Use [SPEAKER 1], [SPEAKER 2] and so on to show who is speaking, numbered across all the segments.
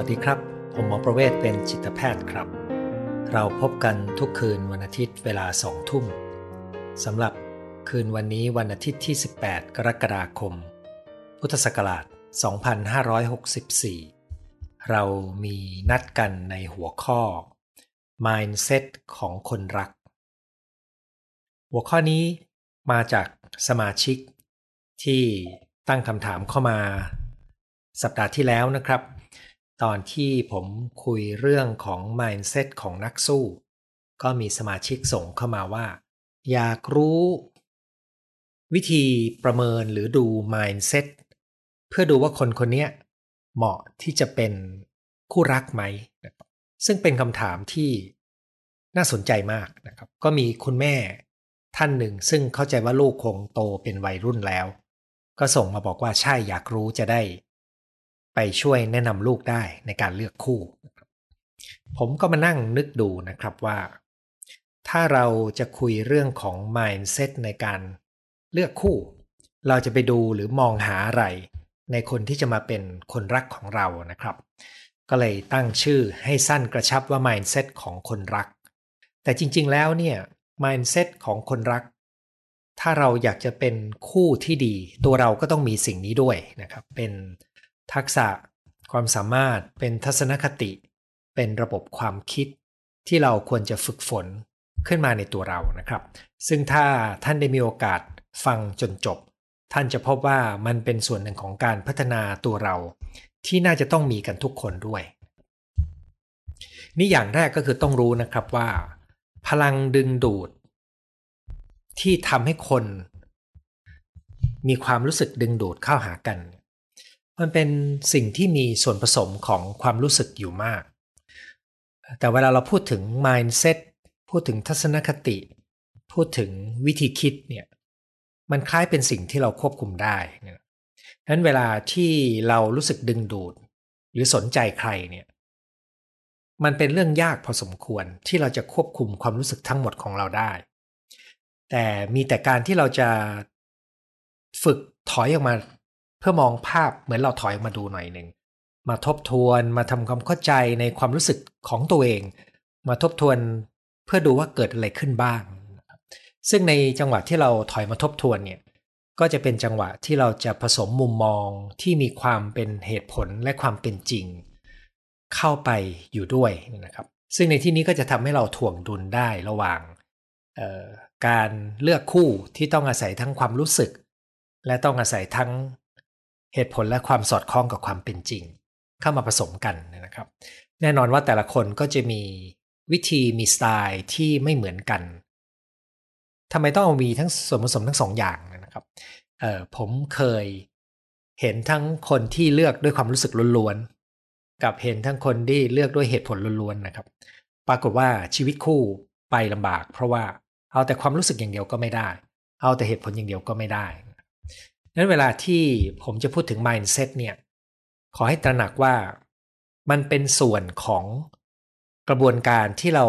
[SPEAKER 1] วัสดีครับ ผมหมอประเวศเป็นจิตแพทย์ครับ เราพบกันทุกคืนวันอาทิตย์เวลาสองทุ่มสำหรับคืนวันนี้วันอาทิตย์ที่ 18 กรกฎาคม พุทธศักราช 2564 เรามีนัดกันในหัวข้อ mindset ของคนรัก หัวข้อนี้มาจากสมาชิกที่ตั้งคำถามเข้ามา สัปดาห์ที่แล้วนะครับ ตอนที่ผมคุยเรื่องของ mindset ของนักสู้ ก็มีสมาชิกส่งเข้ามาว่า อยากรู้ วิธีประเมินหรือดู mindset เพื่อดูว่าคนคนนี้เหมาะที่จะเป็นคู่รักไหม ซึ่งเป็นคำถามที่น่าสนใจมากนะครับ ก็มีคุณแม่ท่านหนึ่ง ซึ่งเข้าใจว่าลูกคงโตเป็นวัยรุ่นแล้ว ก็ส่งมาบอกว่าใช่อยากรู้จะได้ ไปช่วยแนะนำลูกได้ในการเลือกคู่ ผมก็มานั่งนึกดูนะครับว่า ถ้าเราจะคุยเรื่องของ mindset ในการเลือกคู่ เราจะไปดูหรือมองหาอะไร ในคนที่จะมาเป็นคนรักของเรานะครับ ก็เลยตั้งชื่อให้สั้นกระชับว่า mindset ของคนรัก แต่จริง ๆ แล้วเนี่ย mindset ของคนรัก ถ้าเราอยากจะเป็นคู่ที่ดี ตัวเราก็ต้องมีสิ่งนี้ด้วยนะครับ เป็น ทักษะ ความสามารถเป็นทัศนคติ เป็นระบบความคิดที่เราควรจะฝึกฝนขึ้นมาในตัวเรานะครับ ซึ่งถ้าท่านได้มีโอกาสฟังจนจบ ท่านจะพบว่ามันเป็นส่วนหนึ่งของการพัฒนาตัวเรา ที่น่าจะต้องมีกันทุกคนด้วย นี่อย่างแรกก็คือต้องรู้นะครับว่า พลังดึงดูด ที่ทำให้คน มีความรู้สึกดึงดูดเข้าหากัน มันเป็นสิ่งที่มีส่วนผสมของความรู้สึกอยู่มาก แต่เวลาเราพูดถึง mindset พูดถึงทัศนคติ พูดถึงวิธีคิดเนี่ยมันคล้ายเป็นสิ่งที่เราควบคุมได้ดังนั้นเวลาที่เรารู้สึกดึงดูด หรือสนใจใครเนี่ยมันเป็นเรื่องยากพอสมควรที่เราจะควบคุมความรู้สึกทั้งหมดของเราได้ แต่มีแต่การที่เราจะฝึกถอยออกมา เพื่อมองภาพเหมือนเราถอยมาดูหน่อยหนึ่งมาทบทวนมาทำความเข้าใจในความรู้สึกของตัวเอง มาทบทวนเพื่อดูว่าเกิดอะไรขึ้นบ้าง ซึ่งในจังหวะที่เราถอยมาทบทวนเนี่ยก็จะเป็นจังหวะที่เราจะผสมมุมมองที่มีความเป็นเหตุผลและความเป็นจริง เข้าไปอยู่ด้วยนะครับ ซึ่งในที่นี้ก็จะทำให้เราถ่วงดุลได้ระหว่างการเลือกคู่ที่ต้องอาศัยทั้งความรู้สึก และต้องอาศัยทั้ง เหตุผลและความสอดคล้องกับความเป็นจริง เข้ามาผสมกันนะครับ แน่นอนว่าแต่ละคนก็จะมีวิธีมีสไตล์ที่ไม่เหมือนกันทำไมต้องมีทั้งส่วนผสมทั้งสองอย่างนะครับเออผมเคยเห็นทั้งคนที่เลือกด้วยความรู้สึกล้วนๆกับเห็นทั้งคนที่เลือกด้วยเหตุผลล้วนๆนะครับ ปรากฏว่าชีวิตคู่ไปลำบาก เพราะว่าเอาแต่ความรู้สึกอย่างเดียวก็ไม่ได้ เอาแต่เหตุผลอย่างเดียวก็ไม่ได้ นั้นเวลาที่ผมจะพูดถึง mindset เนี่ย ขอให้ตระหนักว่ามันเป็นส่วนของกระบวนการที่เรา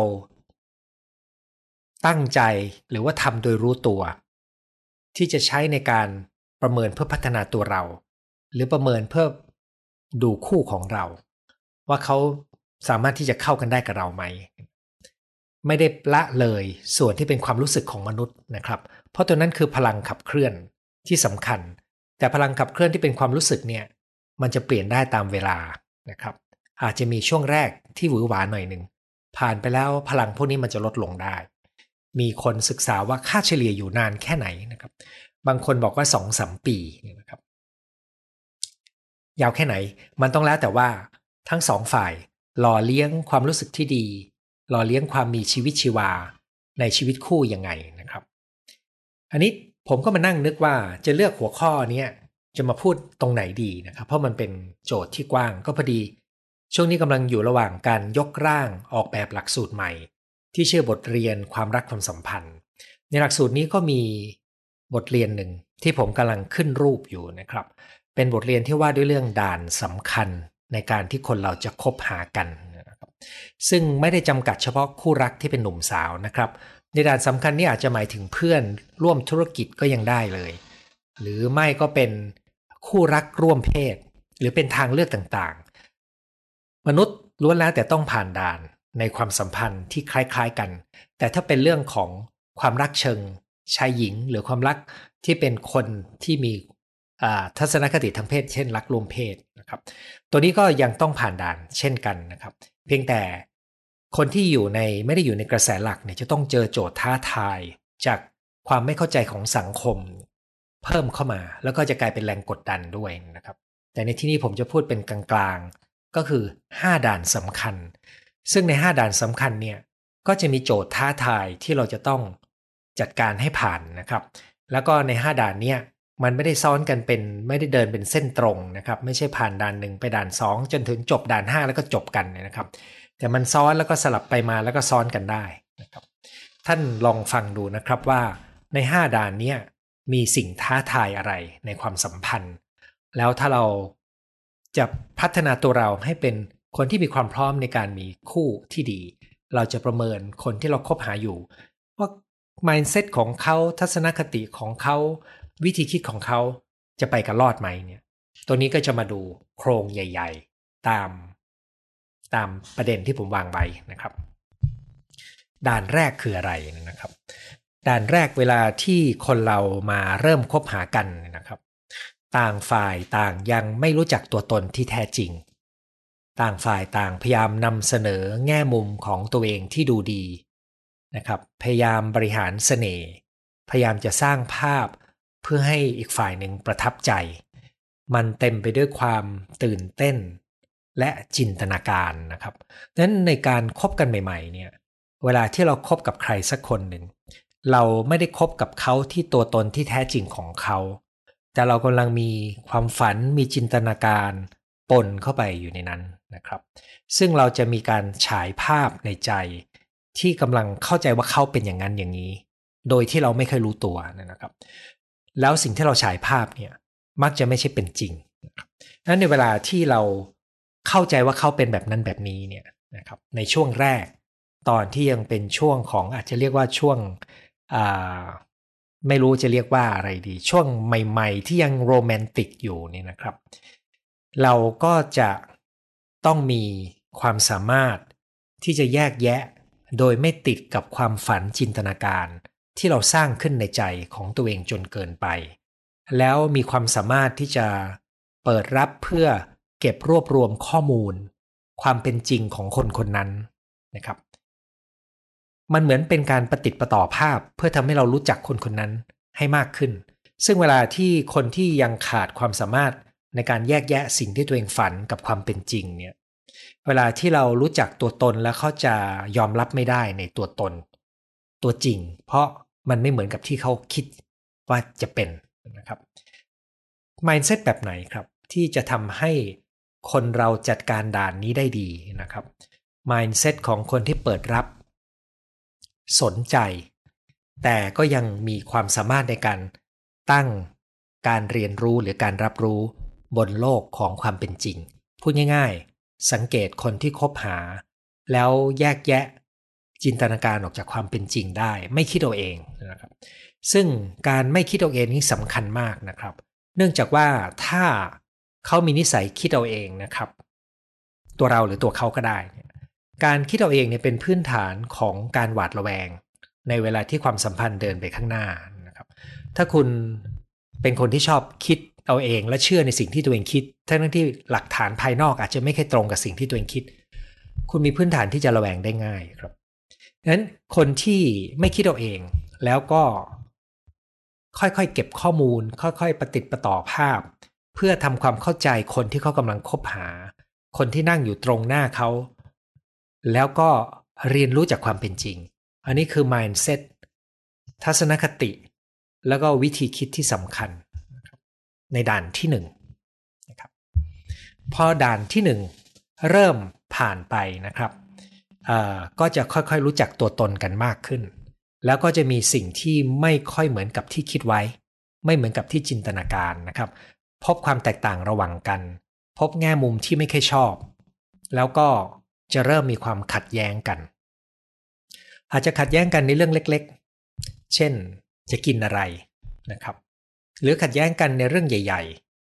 [SPEAKER 1] ตั้งใจหรือว่าทำโดยรู้ตัว ที่จะใช้ในการประเมินเพื่อพัฒนาตัวเรา หรือประเมินเพื่อดูคู่ของเรา ว่าเขาสามารถที่จะเข้ากันได้กับเราไหม ไม่ได้ละเลยส่วนที่เป็นความรู้สึกของมนุษย์นะครับ เพราะตัวนั้นคือพลังขับเคลื่อน ที่สำคัญ แต่พลังขับเคลื่อนที่เป็นความรู้สึกเนี่ยมันจะเปลี่ยนได้ตามเวลานะครับ อาจจะมีช่วงแรกที่หวือหวาหน่อยหนึ่งผ่านไปแล้วพลังพวกนี้มันจะลดลงได้ มีคนศึกษาว่าค่าเฉลี่ยอยู่นานแค่ไหนนะครับ บางคนบอกว่าสองสามปีนะครับ ยาวแค่ไหน มันต้องแล้วแต่ว่าทั้งสองฝ่ายหล่อเลี้ยงความรู้สึกที่ดี หล่อเลี้ยงความมีชีวิตชีวาในชีวิตคู่ยังไงนะครับ อันนี้ ผมก็มานั่งนึกว่าจะเลือกหัวข้อนี้จะมาพูดตรงไหนดีนะครับ เพราะมันเป็นโจทย์ที่กว้างก็พอดี ช่วงนี้กำลังอยู่ระหว่างการยกร่างออกแบบหลักสูตรใหม่ ที่ชื่อบทเรียนความรักความสัมพันธ์ ในหลักสูตรนี้ก็มีบทเรียนหนึ่งที่ผมกำลังขึ้นรูปอยู่นะครับ เป็นบทเรียนที่ว่าด้วยเรื่องด่านสำคัญในการที่คนเราจะคบหากัน ซึ่งไม่ได้จำกัดเฉพาะคู่รักที่เป็นหนุ่มสาวนะครับ ในด่านสำคัญนี่อาจจะหมายถึงเพื่อนร่วมธุรกิจก็ยังได้เลย หรือไม่ก็เป็นคู่รักร่วมเพศ หรือเป็นทางเลือกต่างๆ มนุษย์ล้วนแล้วแต่ต้องผ่านด่านในความสัมพันธ์ที่คล้ายๆกัน แต่ถ้าเป็นเรื่องของความรักเชิงชายหญิง หรือความรักที่เป็นคนที่มีทัศนคติทางเพศ เช่นรักรวมเพศนะครับ ตัวนี้ก็ยังต้องผ่านด่านเช่นกันนะครับ เพียงแต่ คนที่อยู่ในไม่ได้อยู่ในกระแสหลักเนี่ยจะต้องเจอโจทย์ท้าทาย จากความไม่เข้าใจของสังคม เพิ่มเข้ามาแล้วก็จะกลายเป็นแรงกดดันด้วยนะครับ แต่ในที่นี้ผมจะพูดเป็นกลางๆ ก็คือ 5 ด่านสำคัญ ซึ่งใน 5 ด่านสำคัญเนี่ยก็จะมีโจทย์ท้าทายที่เราจะต้องจัดการให้ผ่านนะครับ แล้วก็ใน 5 ด่านเนี่ยมันไม่ได้ซ้อนกันเป็นไม่ได้เดินเป็นเส้นตรงนะครับ ไม่ใช่ผ่านด่านหนึ่งไปด่าน 2 จนถึงจบด่าน 5 แล้วก็จบกันนะครับ แต่มันซ้อนแล้วก็สลับไปมาแล้วก็ซ้อนกันได้นะครับ ท่านลองฟังดูนะครับว่าใน 5 ด่านนี้มีสิ่งท้าทายอะไรในความสัมพันธ์ แล้วถ้าเราจะพัฒนาตัวเราให้เป็นคนที่มีความพร้อมในการมีคู่ที่ดี เราจะประเมินคนที่เราคบหาอยู่ ว่า mindset ของเขาทัศนคติของเขาวิธีคิดของเขาจะไปกันรอดไหมเนี่ย ตัวนี้ก็จะมาดูโครงใหญ่ ๆ ตาม ตามประเด็นที่ผมวางไว้นะครับ ด่านแรกคืออะไรนะครับ ด่านแรกเวลาที่คนเรามาเริ่มคบหากันนะครับ ต่างฝ่ายต่างยังไม่รู้จักตัวตนที่แท้จริง ต่างฝ่ายต่างพยายามนำเสนอแง่มุมของตัวเองที่ดูดีนะครับ พยายามบริหารเสน่ห์พยายามจะสร้างภาพเพื่อให้อีกฝ่ายหนึ่งประทับใจ มันเต็มไปด้วยความตื่นเต้น และจินตนาการนะครับนั้นในการครบกันใหม่ๆเนี่ยเวลาที่เราครบกับใครสักคนหนึ่งเราไม่ได้คบกับเขาที่ตัวตนที่แท้จริงของเขา แต่เรากำลังมีความฝันมีจินตนาการปนเข้าไปอยู่ในนั้นนะครับ ซึ่งเราจะมีการฉายภาพในใจ ที่กำลังเข้าใจว่าเขาเป็นอย่างนั้นอย่างนี้ โดยที่เราไม่เคยรู้ตัวนะครับ แล้วสิ่งที่เราฉายภาพเนี่ยมักจะไม่ใช่เป็นจริงนั้นในเวลาที่เรา เข้าใจว่าเขาเป็นแบบนั้นแบบนี้เนี่ยนะครับในช่วงแรกตอนที่ยังเป็นช่วงของอาจจะเรียกว่าช่วงไม่รู้จะเรียกว่าอะไรดี ช่วงใหม่ๆ ที่ยังโรแมนติกอยู่นี่นะครับ เราก็จะต้องมีความสามารถที่จะแยกแยะ โดยไม่ติดกับความฝันจินตนาการ ที่เราสร้างขึ้นในใจของตัวเองจนเกินไป แล้วมีความสามารถที่จะเปิดรับเพื่อ เก็บรวบรวมข้อมูล ความเป็นจริงของคนคนนั้นนะครับ มันเหมือนเป็นการปฏิติดประต่อภาพเพื่อทำให้เรารู้จักคนคนนั้นให้มากขึ้น ซึ่งเวลาที่คนที่ยังขาดความสามารถในการแยกแยะสิ่งที่ตัวเองฝันกับความเป็นจริงเนี่ยเวลาที่เรารู้จักตัวตนแล้วเขาจะยอมรับไม่ได้ในตัวตน ตัวจริง เพราะมันไม่เหมือนกับที่เขาคิดว่าจะเป็นนะครับ mindset แบบไหนครับ ที่จะทำให้ คนเราจัดการด่านนี้ได้ดีนะครับ mindset ของคนที่เปิดรับ สนใจ แต่ก็ยังมีความสามารถในการตั้งการเรียนรู้หรือการรับรู้บนโลกของความเป็นจริง พูดง่าย ๆ สังเกตคนที่คบหา แล้วแยกแยะจินตนาการออกจากความเป็นจริงได้ ไม่คิดเอาเองนะครับ ซึ่งการไม่คิดเอาเองนี้สำคัญมากนะครับ เนื่องจากว่าถ้า เขามีนิสัยคิดเอาเองนะครับ ตัวเราหรือตัวเขาก็ได้ การคิดเอาเองเนี่ยเป็นพื้นฐานของการหวาดระแวง ในเวลาที่ความสัมพันธ์เดินไปข้างหน้านะครับ ถ้าคุณเป็นคนที่ชอบคิดเอาเองและเชื่อในสิ่งที่ตัวเองคิด ทั้งที่หลักฐานภายนอกอาจจะไม่ค่อยตรงกับสิ่งที่ตัวเองคิด คุณมีพื้นฐานที่จะระแวงได้ง่ายครับนั้นคนที่ไม่คิดเอาเองแล้วก็ค่อยๆ เก็บข้อมูล ค่อยๆ ประติดประต่อภาพ เพื่อทำความเข้าใจคนที่เขากำลังคบหา คนที่นั่งอยู่ตรงหน้าเขา แล้วก็เรียนรู้จากความเป็นจริง อันนี้คือ mindset ทัศนคติ แล้วก็วิธีคิดที่สำคัญ ในด่านที่หนึ่งนะครับพอด่านที่หนึ่งเริ่มผ่านไปนะครับก็จะค่อยๆรู้จักตัวตนกันมากขึ้น แล้วก็จะมีสิ่งที่ไม่ค่อยเหมือนกับที่คิดไว้ ไม่เหมือนกับที่จินตนาการนะครับ พบความแตกต่างระหว่างกัน พบแง่มุมที่ไม่ค่อยชอบ แล้วก็จะเริ่มมีความขัดแย้งกัน อาจจะขัดแย้งกันในเรื่องเล็กๆ เช่น จะกินอะไรนะครับ หรือขัดแย้งกันในเรื่องใหญ่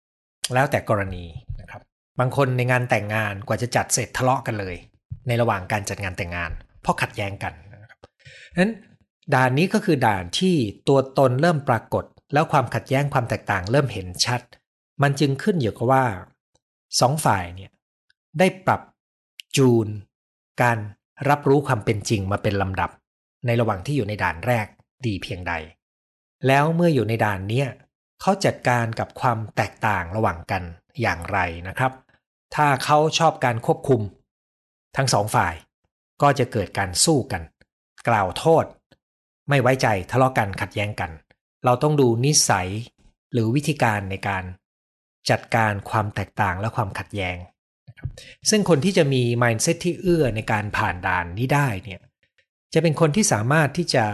[SPEAKER 1] ๆ แล้วแต่กรณีนะครับ บางคนในงานแต่งงานกว่าจะจัดเสร็จทะเลาะกันเลย ในระหว่างการจัดงานแต่งงาน เพราะขัดแย้งกันนะครับนั้นด่านนี้ก็คือด่านที่ตัวตนเริ่มปรากฏ แล้วความขัดแย้งความแตกต่างเริ่มเห็นชัด มันจึงขึ้นอยู่กับว่าสองฝ่ายเนี่ยได้ปรับจูน การรับรู้ความเป็นจริงมาเป็นลำดับ ในระหว่างที่อยู่ในด่านแรกดีเพียงใด แล้วเมื่ออยู่ในด่านเนี้ยเขาจัดการกับความแตกต่างระหว่างกันอย่างไรนะครับ ถ้าเขาชอบการควบคุม ทั้งสองฝ่ายก็จะเกิดการสู้กัน กล่าวโทษ ไม่ไว้ใจทะเลาะกันขัดแย้งกัน เราต้องดูนิสัยหรือวิธีการในการ จัดการความแตกต่างและความขัดแย้งซึ่งคนที่จะมี mindset ที่เอื้อในการผ่านด่านนี้ได้เนี่ยจะเป็นคนที่สามารถที่จะ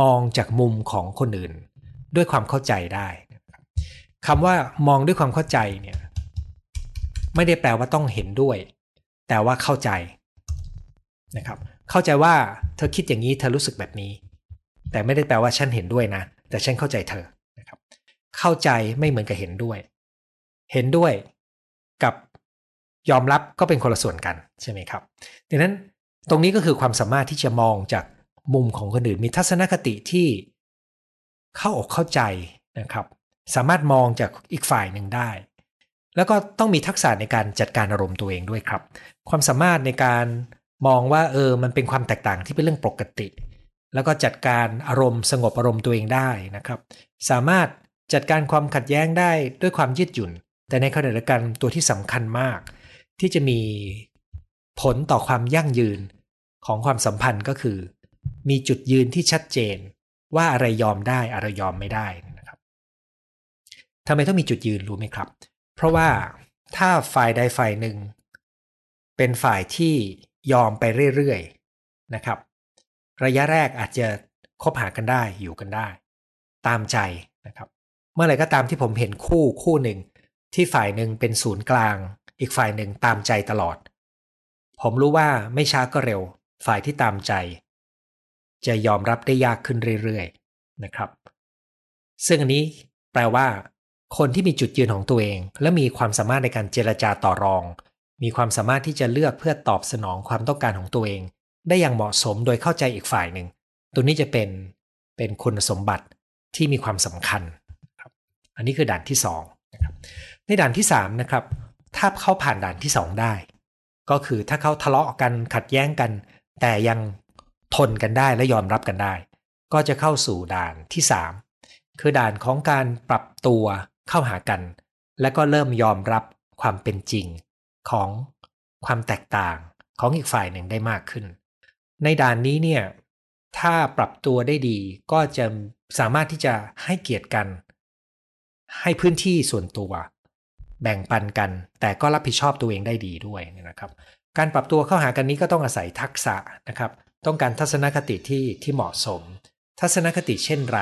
[SPEAKER 1] มองจากมุมของคนอื่น ด้วยความเข้าใจได้คำว่ามองด้วยความเข้าใจเนี่ยไม่ได้แปลว่าต้องเห็นด้วย แต่ว่าเข้าใจนะครับเข้าใจว่าเธอคิดอย่างนี้เธอรู้สึกแบบนี้ แต่ไม่ได้แปลว่าฉันเห็นด้วยนะ แต่ฉันเข้าใจเธอนะครับเข้าใจไม่เหมือนกับเห็นด้วย เห็นด้วยกับยอมรับก็เป็นคนละส่วนกันใช่ไหมครับดังนั้นตรงนี้ก็คือความสามารถที่จะมองจากมุมของคนอื่นมีทัศนคติที่เข้าอกเข้าใจนะครับ สามารถมองจากอีกฝ่ายหนึ่งได้ แล้วก็ต้องมีทักษะในการจัดการอารมณ์ตัวเองด้วยครับ ความสามารถในการมองว่าเออมันเป็นความแตกต่างที่เป็นเรื่องปกติ แล้วก็จัดการอารมณ์สงบอารมณ์ตัวเองได้นะครับ สามารถจัดการความขัดแย้งได้ด้วยความยืดหยุ่น แต่ในขณะเดียวกันตัวที่สำคัญมาก ที่จะมีผลต่อความยั่งยืนของความสัมพันธ์ก็คือ มีจุดยืนที่ชัดเจน ว่าอะไรยอมได้อะไรยอมไม่ได้นะครับทำไมต้องมีจุดยืนรู้ไหมครับ เพราะว่าถ้าฝ่ายใดฝ่ายหนึ่ง เป็นฝ่ายที่ยอมไปเรื่อยๆนะครับ ระยะแรกอาจจะคบหากันได้อยู่กันได้ ตามใจนะครับ เมื่อไหร่ก็ตามที่ผมเห็นคู่คู่หนึ่ง ที่ฝ่ายหนึ่งเป็นศูนย์กลาง อีกฝ่ายหนึ่งตามใจตลอด ผมรู้ว่าไม่ช้าก็เร็ว ฝ่ายที่ตามใจ จะยอมรับได้ยากขึ้นเรื่อยๆนะครับ ซึ่งอันนี้แปลว่า คนที่มีจุดยืนของตัวเอง และมีความสามารถในการเจรจาต่อรอง มีความสามารถที่จะเลือกเพื่อตอบสนองความต้องการของตัวเอง ได้อย่างเหมาะสมโดยเข้าใจอีกฝ่ายหนึ่งตัวนี้จะเป็นเป็นคุณสมบัติที่มีความสำคัญ อันนี้คือด่านที่2นะครับ ในด่านที่ 3 นะครับ ถ้าเขาผ่านด่านที่ 2 ได้ ก็คือถ้าเขาทะเลาะกันขัดแย้งกัน แต่ยังทนกันได้และยอมรับกันได้ ก็จะเข้าสู่ด่านที่ 3 คือด่านของการปรับตัวเข้าหากัน และก็เริ่มยอมรับความเป็นจริงของความแตกต่างของอีกฝ่ายหนึ่งได้มากขึ้น ในด่านนี้เนี่ยถ้าปรับตัวได้ดีก็จะสามารถที่จะให้เกียรติกัน ให้พื้นที่ส่วนตัว แบ่งปันกัน แต่ก็รับผิดชอบตัวเองได้ดีด้วยนะครับ การปรับตัวเข้าหากันนี้ก็ต้องอาศัยทักษะนะครับ ต้องการทัศนคติที่ที่เหมาะสม ทัศนคติเช่นไร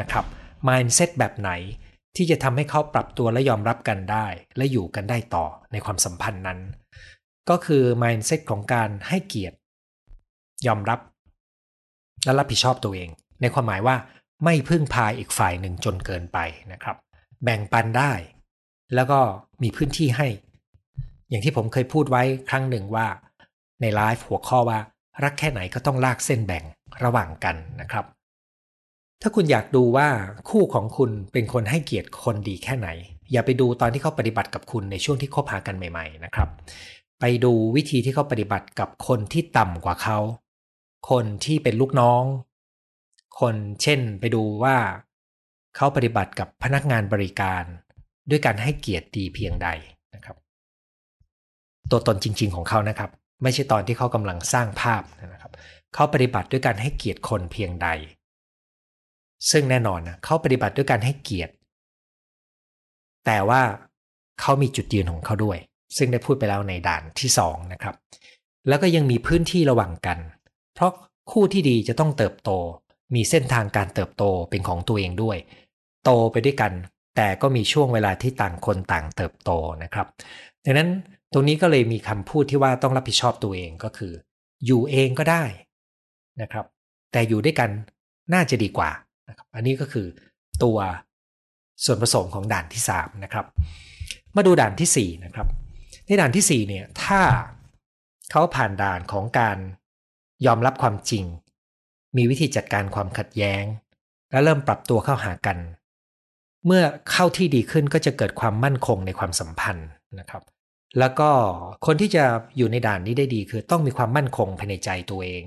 [SPEAKER 1] นะครับ mindset แบบไหนที่จะทำให้เขาปรับตัวและยอมรับกันได้ และอยู่กันได้ต่อในความสัมพันธ์นั้น ก็คือ mindset ของการให้เกียรติ ยอมรับ และรับผิดชอบตัวเอง ในความหมายว่าไม่พึ่งพาอีกฝ่ายหนึ่งจนเกินไปนะครับ แบ่งปันได้ แล้วก็มีพื้นที่ให้ อย่างที่ผมเคยพูดไว้ครั้งหนึ่งว่า ในไลฟ์หัวข้อว่า รักแค่ไหนก็ต้องลากเส้นแบ่งระหว่างกันนะครับ ถ้าคุณอยากดูว่าคู่ของคุณเป็นคนให้เกียรติคนดีแค่ไหน อย่าไปดูตอนที่เขาปฏิบัติกับคุณในช่วงที่คบหากันใหม่ๆนะครับ ไปดูวิธีที่เขาปฏิบัติกับคนที่ต่ำกว่าเขา คนที่เป็นลูกน้อง คนเช่นไปดูว่าเขาปฏิบัติกับพนักงานบริการ ด้วยการให้เกียรติดีเพียงใดนะครับ ตัวตนจริง ๆ ของเขานะครับ ไม่ใช่ตอนที่เขากำลังสร้างภาพนะครับ เขาปฏิบัติด้วยการให้เกียรติคนเพียงใด ซึ่งแน่นอนนะเขาปฏิบัติด้วยการให้เกียรติ แต่ว่าเขามีจุดยืนของเขาด้วย ซึ่งได้พูดไปแล้วในด่านที่2นะครับแล้วก็ยังมีพื้นที่ระหว่างกัน เพราะคู่ที่ดีจะต้องเติบโต มีเส้นทางการเติบโตเป็นของตัวเองด้วย โตไปด้วยกัน แต่ก็มีช่วงเวลาที่ต่างคนต่างเติบโตนะครับดังนั้นตรงนี้ก็เลยมีคำพูดที่ว่าต้องรับผิดชอบตัวเองก็คือ อยู่เองก็ได้นะครับ แต่อยู่ด้วยกันน่าจะดีกว่านะครับอันนี้ก็คือตัวส่วนผสมของด่านที่3นะครับ มาดูด่านที่4นะครับ ในด่านที่4เนี่ยถ้าเขาผ่านด่านของการยอมรับความจริง มีวิธีจัดการความขัดแย้ง และเริ่มปรับตัวเข้าหากัน เมื่อเข้าที่ดีขึ้นก็จะเกิดความมั่นคงในความสัมพันธ์นะครับ แล้วก็คนที่จะอยู่ในด่านนี้ได้ดีคือต้องมีความมั่นคงภายในใจตัวเอง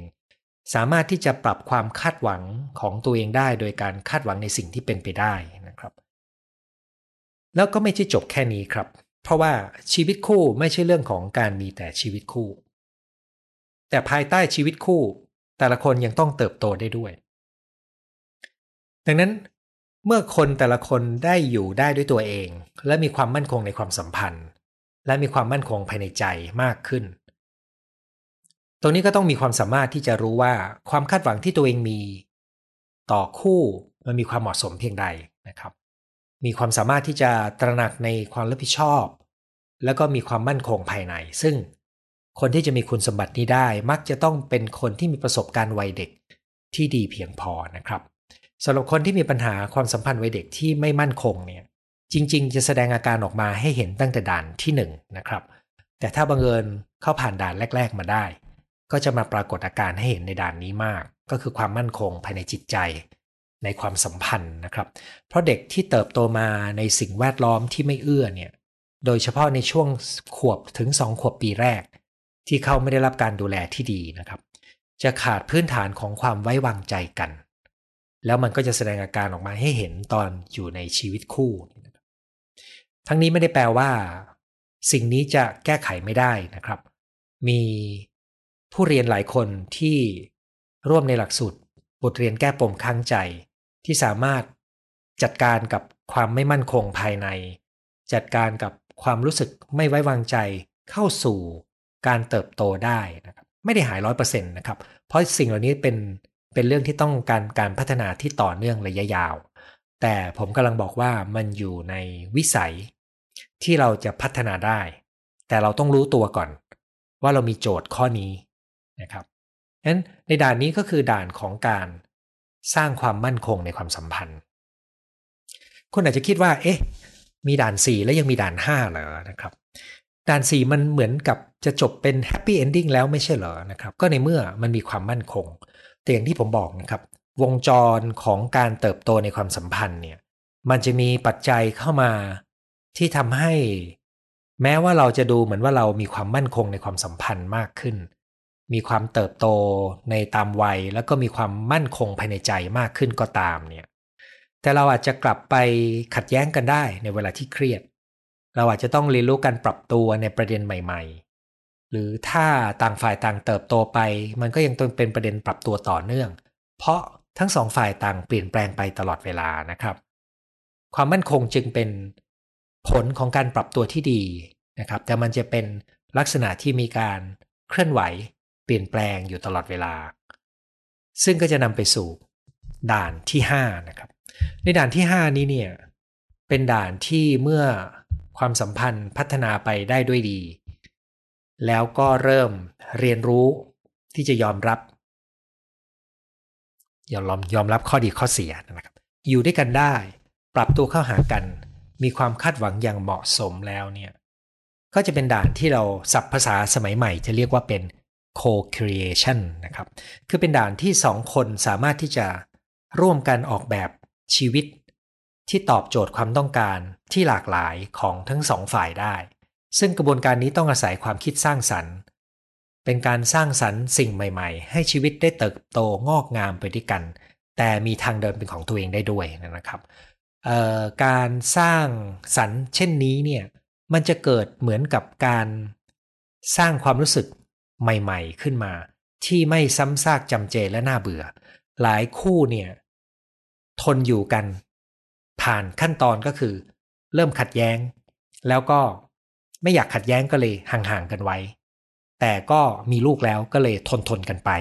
[SPEAKER 1] สามารถที่จะปรับความคาดหวังของตัวเองได้ โดยการคาดหวังในสิ่งที่เป็นไปได้นะครับ แล้วก็ไม่ใช่จบแค่นี้ครับ เพราะว่าชีวิตคู่ไม่ใช่เรื่องของการมีแต่ชีวิตคู่ แต่ภายใต้ชีวิตคู่ แต่ละคนยังต้องเติบโตได้ด้วย ดังนั้น เมื่อคนแต่ละคนได้อยู่ได้ด้วยตัวเอง และมีความมั่นคงในความสัมพันธ์ และมีความมั่นคงภายในใจมากขึ้น ตรงนี้ก็ต้องมีความสามารถที่จะรู้ว่าความคาดหวังที่ตัวเองมี ต่อคู่มันมีความเหมาะสมเพียงใดนะครับ มีความสามารถที่จะตระหนักในความรับผิดชอบ แล้วก็มีความมั่นคงภายใน ซึ่งคนที่จะมีคุณสมบัตินี้ได้ มักจะต้องเป็นคนที่มีประสบการณ์วัยเด็กที่ดีเพียงพอนะครับ สำหรับคนที่มีปัญหาความสัมพันธ์วัยเด็กที่ไม่มั่นคงเนี่ยจริง ๆ จะแสดงอาการออกมาให้เห็นตั้งแต่ด่านที่1นนะครับ แต่ถ้าบังเอิญเข้าผ่านด่านแรก ๆ มาได้ ก็จะมาปรากฏอาการให้เห็นในด่านนี้มาก ก็คือความมั่นคงภายในจิตใจ ในความสัมพันธ์นะครับ เพราะเด็กที่เติบโตมาในสิ่งแวดล้อมที่ไม่เอื้อเนี่ยโดยเฉพาะในช่วงขวบถึง 2 ขวบปีแรก ที่เขาไม่ได้รับการดูแลที่ดีนะครับ จะขาดพื้นฐานของความไว้วางใจกัน แล้วมันก็จะแสดงอาการออกมาให้เห็นตอนอยู่ในชีวิตคู่ ทั้งนี้ไม่ได้แปลว่า สิ่งนี้จะแก้ไขไม่ได้นะครับ มีผู้เรียนหลายคนที่ร่วมในหลักสูตรบทเรียนแก้ปมค้างใจ ที่สามารถจัดการกับความไม่มั่นคงภายใน จัดการกับความรู้สึกไม่ไว้วางใจเข้าสู่การเติบโตได้นะครับไม่ได้หายร้อยเปอร์เซ็นต์นะครับ เพราะสิ่งเหล่านี้เป็น เป็นเรื่องที่ต้องการการพัฒนาที่ต่อเนื่องระยะยาว แต่ผมกำลังบอกว่ามันอยู่ในวิสัยที่เราจะพัฒนาได้ แต่เราต้องรู้ตัวก่อน ว่าเรามีโจทย์ข้อนี้นะครับนั้นในด่านนี้ก็คือด่านของการสร้างความมั่นคงในความสัมพันธ์ คุณอาจจะคิดว่า เอ๊ะ มีด่าน 4 แล้วยังมีด่าน 5 เหรอนะครับ ด่าน 4 มันเหมือนกับจะจบเป็น happy ending แล้วไม่ใช่เหรอนะครับ ก็ในเมื่อมันมีความมั่นคง แต่อย่างที่ผมบอกนะครับ วงจรของการเติบโตในความสัมพันธ์เนี่ยมันจะมีปัจจัยเข้ามาที่ทำให้ แม้ว่าเราจะดูเหมือนว่าเรามีความมั่นคงในความสัมพันธ์มากขึ้น มีความเติบโตในตามวัย แล้วก็มีความมั่นคงภายในใจมากขึ้นก็ตามเนี่ยแต่เราอาจจะกลับไปขัดแย้งกันได้ในเวลาที่เครียด เราอาจจะต้องเรียนรู้การปรับตัวในประเด็นใหม่ หรือถ้าต่างฝ่ายต่างเติบโตไป มันก็ยังต้องเป็นประเด็นปรับตัวต่อเนื่อง เพราะทั้งสองฝ่ายต่างเปลี่ยนแปลงไปตลอดเวลานะครับ ความมั่นคงจึงเป็นผลของการปรับตัวที่ดีนะครับ แต่มันจะเป็นลักษณะที่มีการเคลื่อนไหว เปลี่ยนแปลงอยู่ตลอดเวลา ซึ่งก็จะนำไปสู่ด่านที่5นะครับ ในด่านที่ 5 นี้เนี่ยเป็นด่านที่เมื่อความสัมพันธ์พัฒนาไปได้ด้วยดี แล้วก็เริ่มเรียนรู้ที่จะยอมรับ ยอมยอมรับข้อดีข้อเสียนะครับ อยู่ด้วยกันได้ ปรับตัวเข้าหากัน มีความคาดหวังอย่างเหมาะสมแล้วเนี่ยก็จะเป็นด่านที่เราสับภาษาสมัยใหม่จะเรียกว่าเป็น co-creation นะครับ คือเป็นด่านที่สองคนสามารถที่จะร่วมกันออกแบบชีวิตที่ตอบโจทย์ความต้องการที่หลากหลายของทั้งสองฝ่ายได้ ซึ่งกระบวนการนี้ต้องอาศัยความคิดสร้างสรรค์ เป็นการสร้างสรรค์สิ่งใหม่ๆ ให้ชีวิตได้เติบโตงอกงามไปด้วยกัน แต่มีทางเดินเป็นของตัวเองได้ด้วยนะครับการสร้างสรรค์เช่นนี้เนี่ยมันจะเกิดเหมือนกับการสร้างความรู้สึกใหม่ๆขึ้นมา ที่ไม่ซ้ำซากจำเจและน่าเบื่อ หลายคู่เนี่ยทนอยู่กัน ผ่านขั้นตอนก็คือ เริ่มขัดแย้ง แล้วก็ ไม่อยากขัดแย้งก็เลยห่างๆกันไว้ แต่ก็มีลูกแล้วก็เลยทนทนกันไป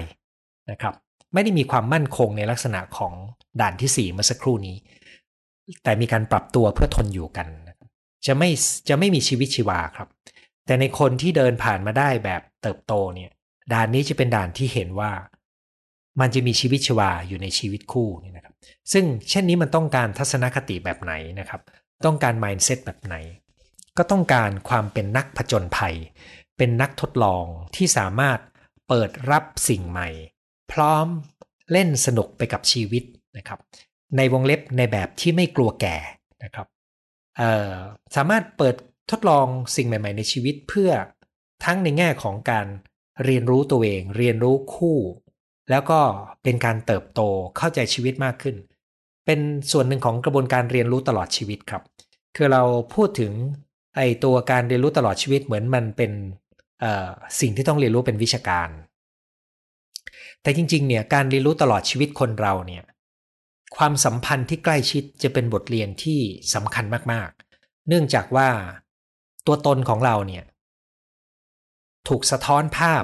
[SPEAKER 1] นะครับ ไม่ได้มีความมั่นคงในลักษณะของด่านที่4เมื่อสักครู่นี้ แต่มีการปรับตัวเพื่อทนอยู่กัน จะไม่จะไม่มีชีวิตชีวาครับ แต่ในคนที่เดินผ่านมาได้แบบเติบโตเนี่ยด่านนี้จะเป็นด่านที่เห็นว่ามันจะมีชีวิตชีวาอยู่ในชีวิตคู่นี่นะครับ ซึ่งเช่นนี้มันต้องการทัศนคติแบบไหนนะครับ ต้องการ mindset แบบไหน ก็ต้องการความเป็นนักผจญภัย เป็นนักทดลองที่สามารถเปิดรับสิ่งใหม่ พร้อมเล่นสนุกไปกับชีวิตนะครับ ในวงเล็บในแบบที่ไม่กลัวแก่นะครับสามารถเปิดทดลองสิ่งใหม่ ๆ ในชีวิตเพื่อทั้งในแง่ของการเรียนรู้ตัวเอง เรียนรู้คู่ แล้วก็เป็นการเติบโตเข้าใจชีวิตมากขึ้น เป็นส่วนหนึ่งของกระบวนการเรียนรู้ตลอดชีวิตครับ คือเราพูดถึง ไอตัวการเรียนรู้ตลอดชีวิตเหมือนมันเป็นสิ่งที่ต้องเรียนรู้เป็นวิชาการ แต่จริงๆเนี่ยการเรียนรู้ตลอดชีวิตคนเราเนี่ยความสัมพันธ์ที่ใกล้ชิดจะเป็นบทเรียนที่สำคัญมากๆ เนื่องจากว่าตัวตนของเราเนี่ยถูกสะท้อนภาพ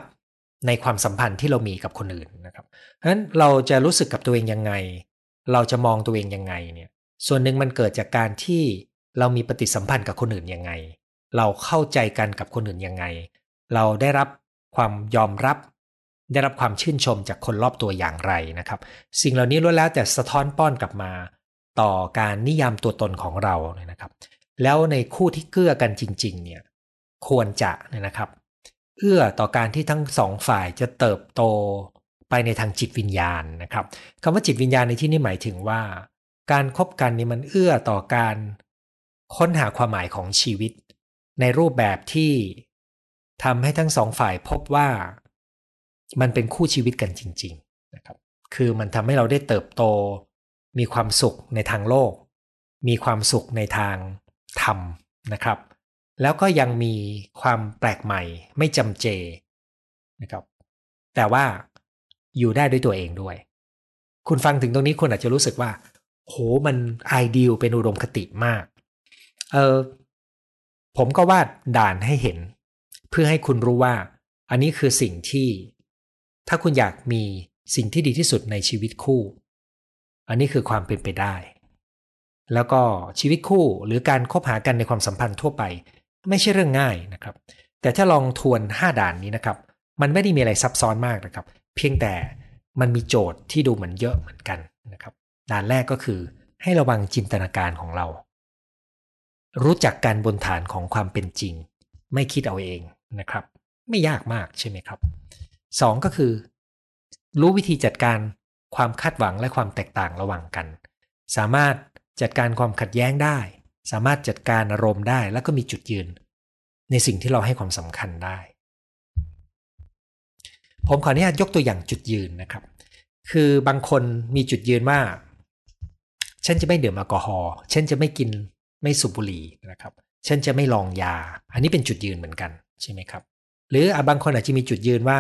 [SPEAKER 1] ในความสัมพันธ์ที่เรามีกับคนอื่นนะครับเพราะฉะนั้นเราจะรู้สึกกับตัวเองยังไง เราจะมองตัวเองยังไงเนี่ยส่วนหนึ่งมันเกิดจากการที่ เรามีปฏิสัมพันธ์กับคนอื่นยังไง เราเข้าใจกันกับคนอื่นยังไง เราได้รับความยอมรับ ได้รับความชื่นชมจากคนรอบตัวอย่างไรนะครับ สิ่งเหล่านี้ล้วนแล้วแต่สะท้อนป้อนกลับมา ต่อการนิยามตัวตนของเราเนี่ยนะครับ แล้วในคู่ที่เกื้อกันจริง ๆ เนี่ยควรจะเนี่ยนะครับ เอื้อต่อการที่ทั้งสองฝ่ายจะเติบโตไปในทางจิตวิญญาณนะครับคำว่าจิตวิญญาณในที่นี้หมายถึงว่า การครบกันนี่มันเอื้อต่อการ ค้นหาความหมายของชีวิต ในรูปแบบที่ทำให้ทั้งสองฝ่ายพบว่า มันเป็นคู่ชีวิตกันจริงๆนะครับคือมันทำให้เราได้เติบโต มีความสุขในทางโลก มีความสุขในทางธรรมนะครับ แล้วก็ยังมีความแปลกใหม่ไม่จำเจนะครับ แต่ว่าอยู่ได้ด้วยตัวเองด้วย คุณฟังถึงตรงนี้คุณอาจจะรู้สึกว่า โหมันไอเดียเป็นอุดมคติมาก เออผมก็วาดด่านให้เห็น เพื่อให้คุณรู้ว่า อันนี้คือสิ่งที่ ถ้าคุณอยากมีสิ่งที่ดีที่สุดในชีวิตคู่ อันนี้คือความเป็นไปได้ แล้วก็ชีวิตคู่หรือการคบหากันในความสัมพันธ์ทั่วไป ไม่ใช่เรื่องง่ายนะครับ แต่ถ้าลองทวน 5 ด่านนี้นะครับ มันไม่ได้มีอะไรซับซ้อนมากนะครับ เพียงแต่มันมีโจทย์ที่ดูเหมือนเยอะเหมือนกันนะครับ ด่านแรกก็คือให้ระวังจินตนาการของเรา รู้จักการบนฐานของความเป็นจริง ไม่คิดเอาเองนะครับ ไม่ยากมากใช่ไหมครับ2ก็คือ รู้วิธีจัดการความคาดหวังและความแตกต่างระหว่างกัน สามารถจัดการความขัดแย้งได้ สามารถจัดการอารมณ์ได้แล้วก็มีจุดยืน ในสิ่งที่เราให้ความสำคัญได้ ผมขออนุญาตยกตัวอย่างจุดยืนนะครับ คือบางคนมีจุดยืนว่าฉันจะไม่ดื่มแอลกอฮอล์ฉันจะไม่กิน ไม่สูบบุหรี่นะครับฉันจะไม่ลองยา อันนี้เป็นจุดยืนเหมือนกันใช่ไหมครับ หรือบางคนอาจจะมีจุดยืนว่า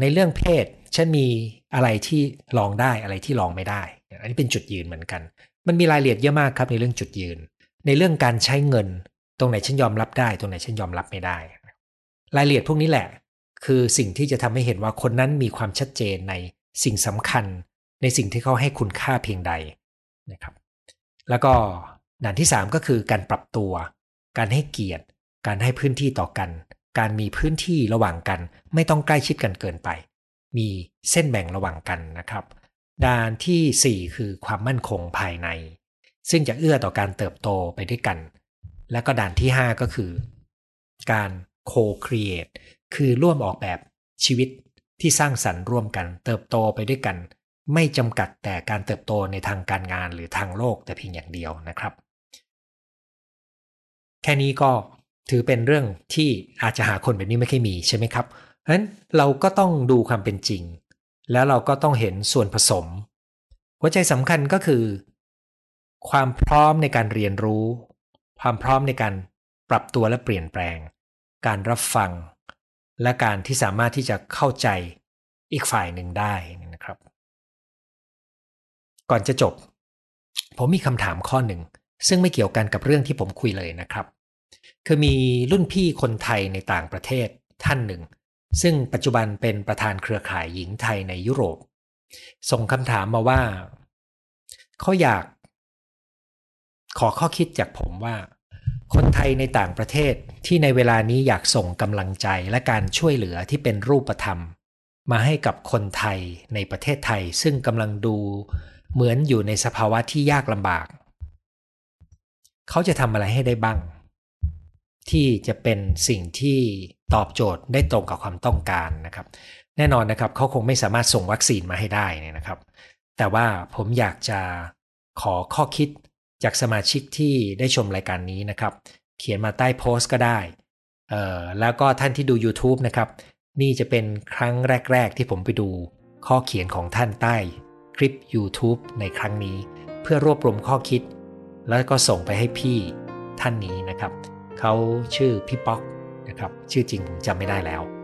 [SPEAKER 1] ในเรื่องเพศฉันมีอะไรที่ลองได้อะไรที่ลองไม่ได้ อันนี้เป็นจุดยืนเหมือนกัน มันมีรายละเอียดเยอะมากครับในเรื่องจุดยืน ในเรื่องการใช้เงิน ตรงไหนฉันยอมรับได้ ตรงไหนฉันยอมรับไม่ได้ รายละเอียดพวกนี้แหละ คือสิ่งที่จะทำให้เห็นว่าคนนั้นมีความชัดเจนในสิ่งสำคัญ ในสิ่งที่เขาให้คุณค่าเพียงใดนะครับ แล้วก็ ด่านที่ 3 ก็คือการปรับตัว การให้เกียรติ การให้พื้นที่ต่อกัน การมีพื้นที่ระหว่างกัน ไม่ต้องใกล้ชิดกันเกินไป มีเส้นแบ่งระหว่างกันนะครับ ด่านที่ 4 คือความมั่นคงภายใน ซึ่งจะเอื้อต่อการเติบโตไปด้วยกัน และก็ด่านที่ 5 ก็คือ การโคครีเอทคือร่วมออกแบบชีวิตที่สร้างสรรค์ร่วมกัน เติบโตไปด้วยกัน ไม่จำกัดแต่การเติบโตในทางการงานหรือทางโลกแต่เพียงอย่างเดียวนะครับ แค่นี้ก็ถือเป็นเรื่องที่อาจจะหาคนแบบนี้ไม่ค่อยมีใช่ไหมครับเพราะฉะนั้นเราก็ต้องดูความเป็นจริง แล้วเราก็ต้องเห็นส่วนผสม หัวใจสำคัญก็คือ ความพร้อมในการเรียนรู้ ความพร้อมในการปรับตัวและเปลี่ยนแปลง การรับฟัง และการที่สามารถที่จะเข้าใจอีกฝ่ายหนึ่งได้นะครับ ก่อนจะจบ ผมมีคำถามข้อหนึ่ง ซึ่งไม่เกี่ยวกันกับเรื่องที่ผมคุยเลยนะครับ คือมีรุ่นพี่คนไทยในต่างประเทศท่านหนึ่ง ซึ่งปัจจุบันเป็นประธานเครือข่ายหญิงไทยในยุโรป ส่งคำถามมาว่า เขาอยาก ขอข้อคิดจากผมว่า คนไทยในต่างประเทศที่ในเวลานี้อยากส่งกำลังใจและการช่วยเหลือที่เป็นรูปธรรม มาให้กับคนไทยในประเทศไทย ซึ่งกำลังดูเหมือนอยู่ในสภาวะที่ยากลำบาก เขาจะทำอะไรให้ได้บ้าง ที่จะเป็นสิ่งที่ตอบโจทย์ได้ตรงกับความต้องการนะครับ แน่นอนนะครับเขาคงไม่สามารถส่งวัคซีนมาให้ได้นะครับ แต่ว่าผมอยากจะขอข้อคิดจากสมาชิกที่ได้ชมรายการนี้นะครับ เขียนมาใต้โพสต์ก็ได้เอ่อแล้วก็ท่านที่ดู YouTube นะครับ นี่จะเป็นครั้งแรก ๆ ที่ผมไปดูข้อเขียนของท่านใต้คลิป YouTube ในครั้งนี้ เพื่อรวบรวมข้อคิด แล้วก็ส่งไปให้พี่ท่านนี้นะครับ เขาชื่อพี่ป๊อกนะครับชื่อจริงผมจำไม่ได้แล้ว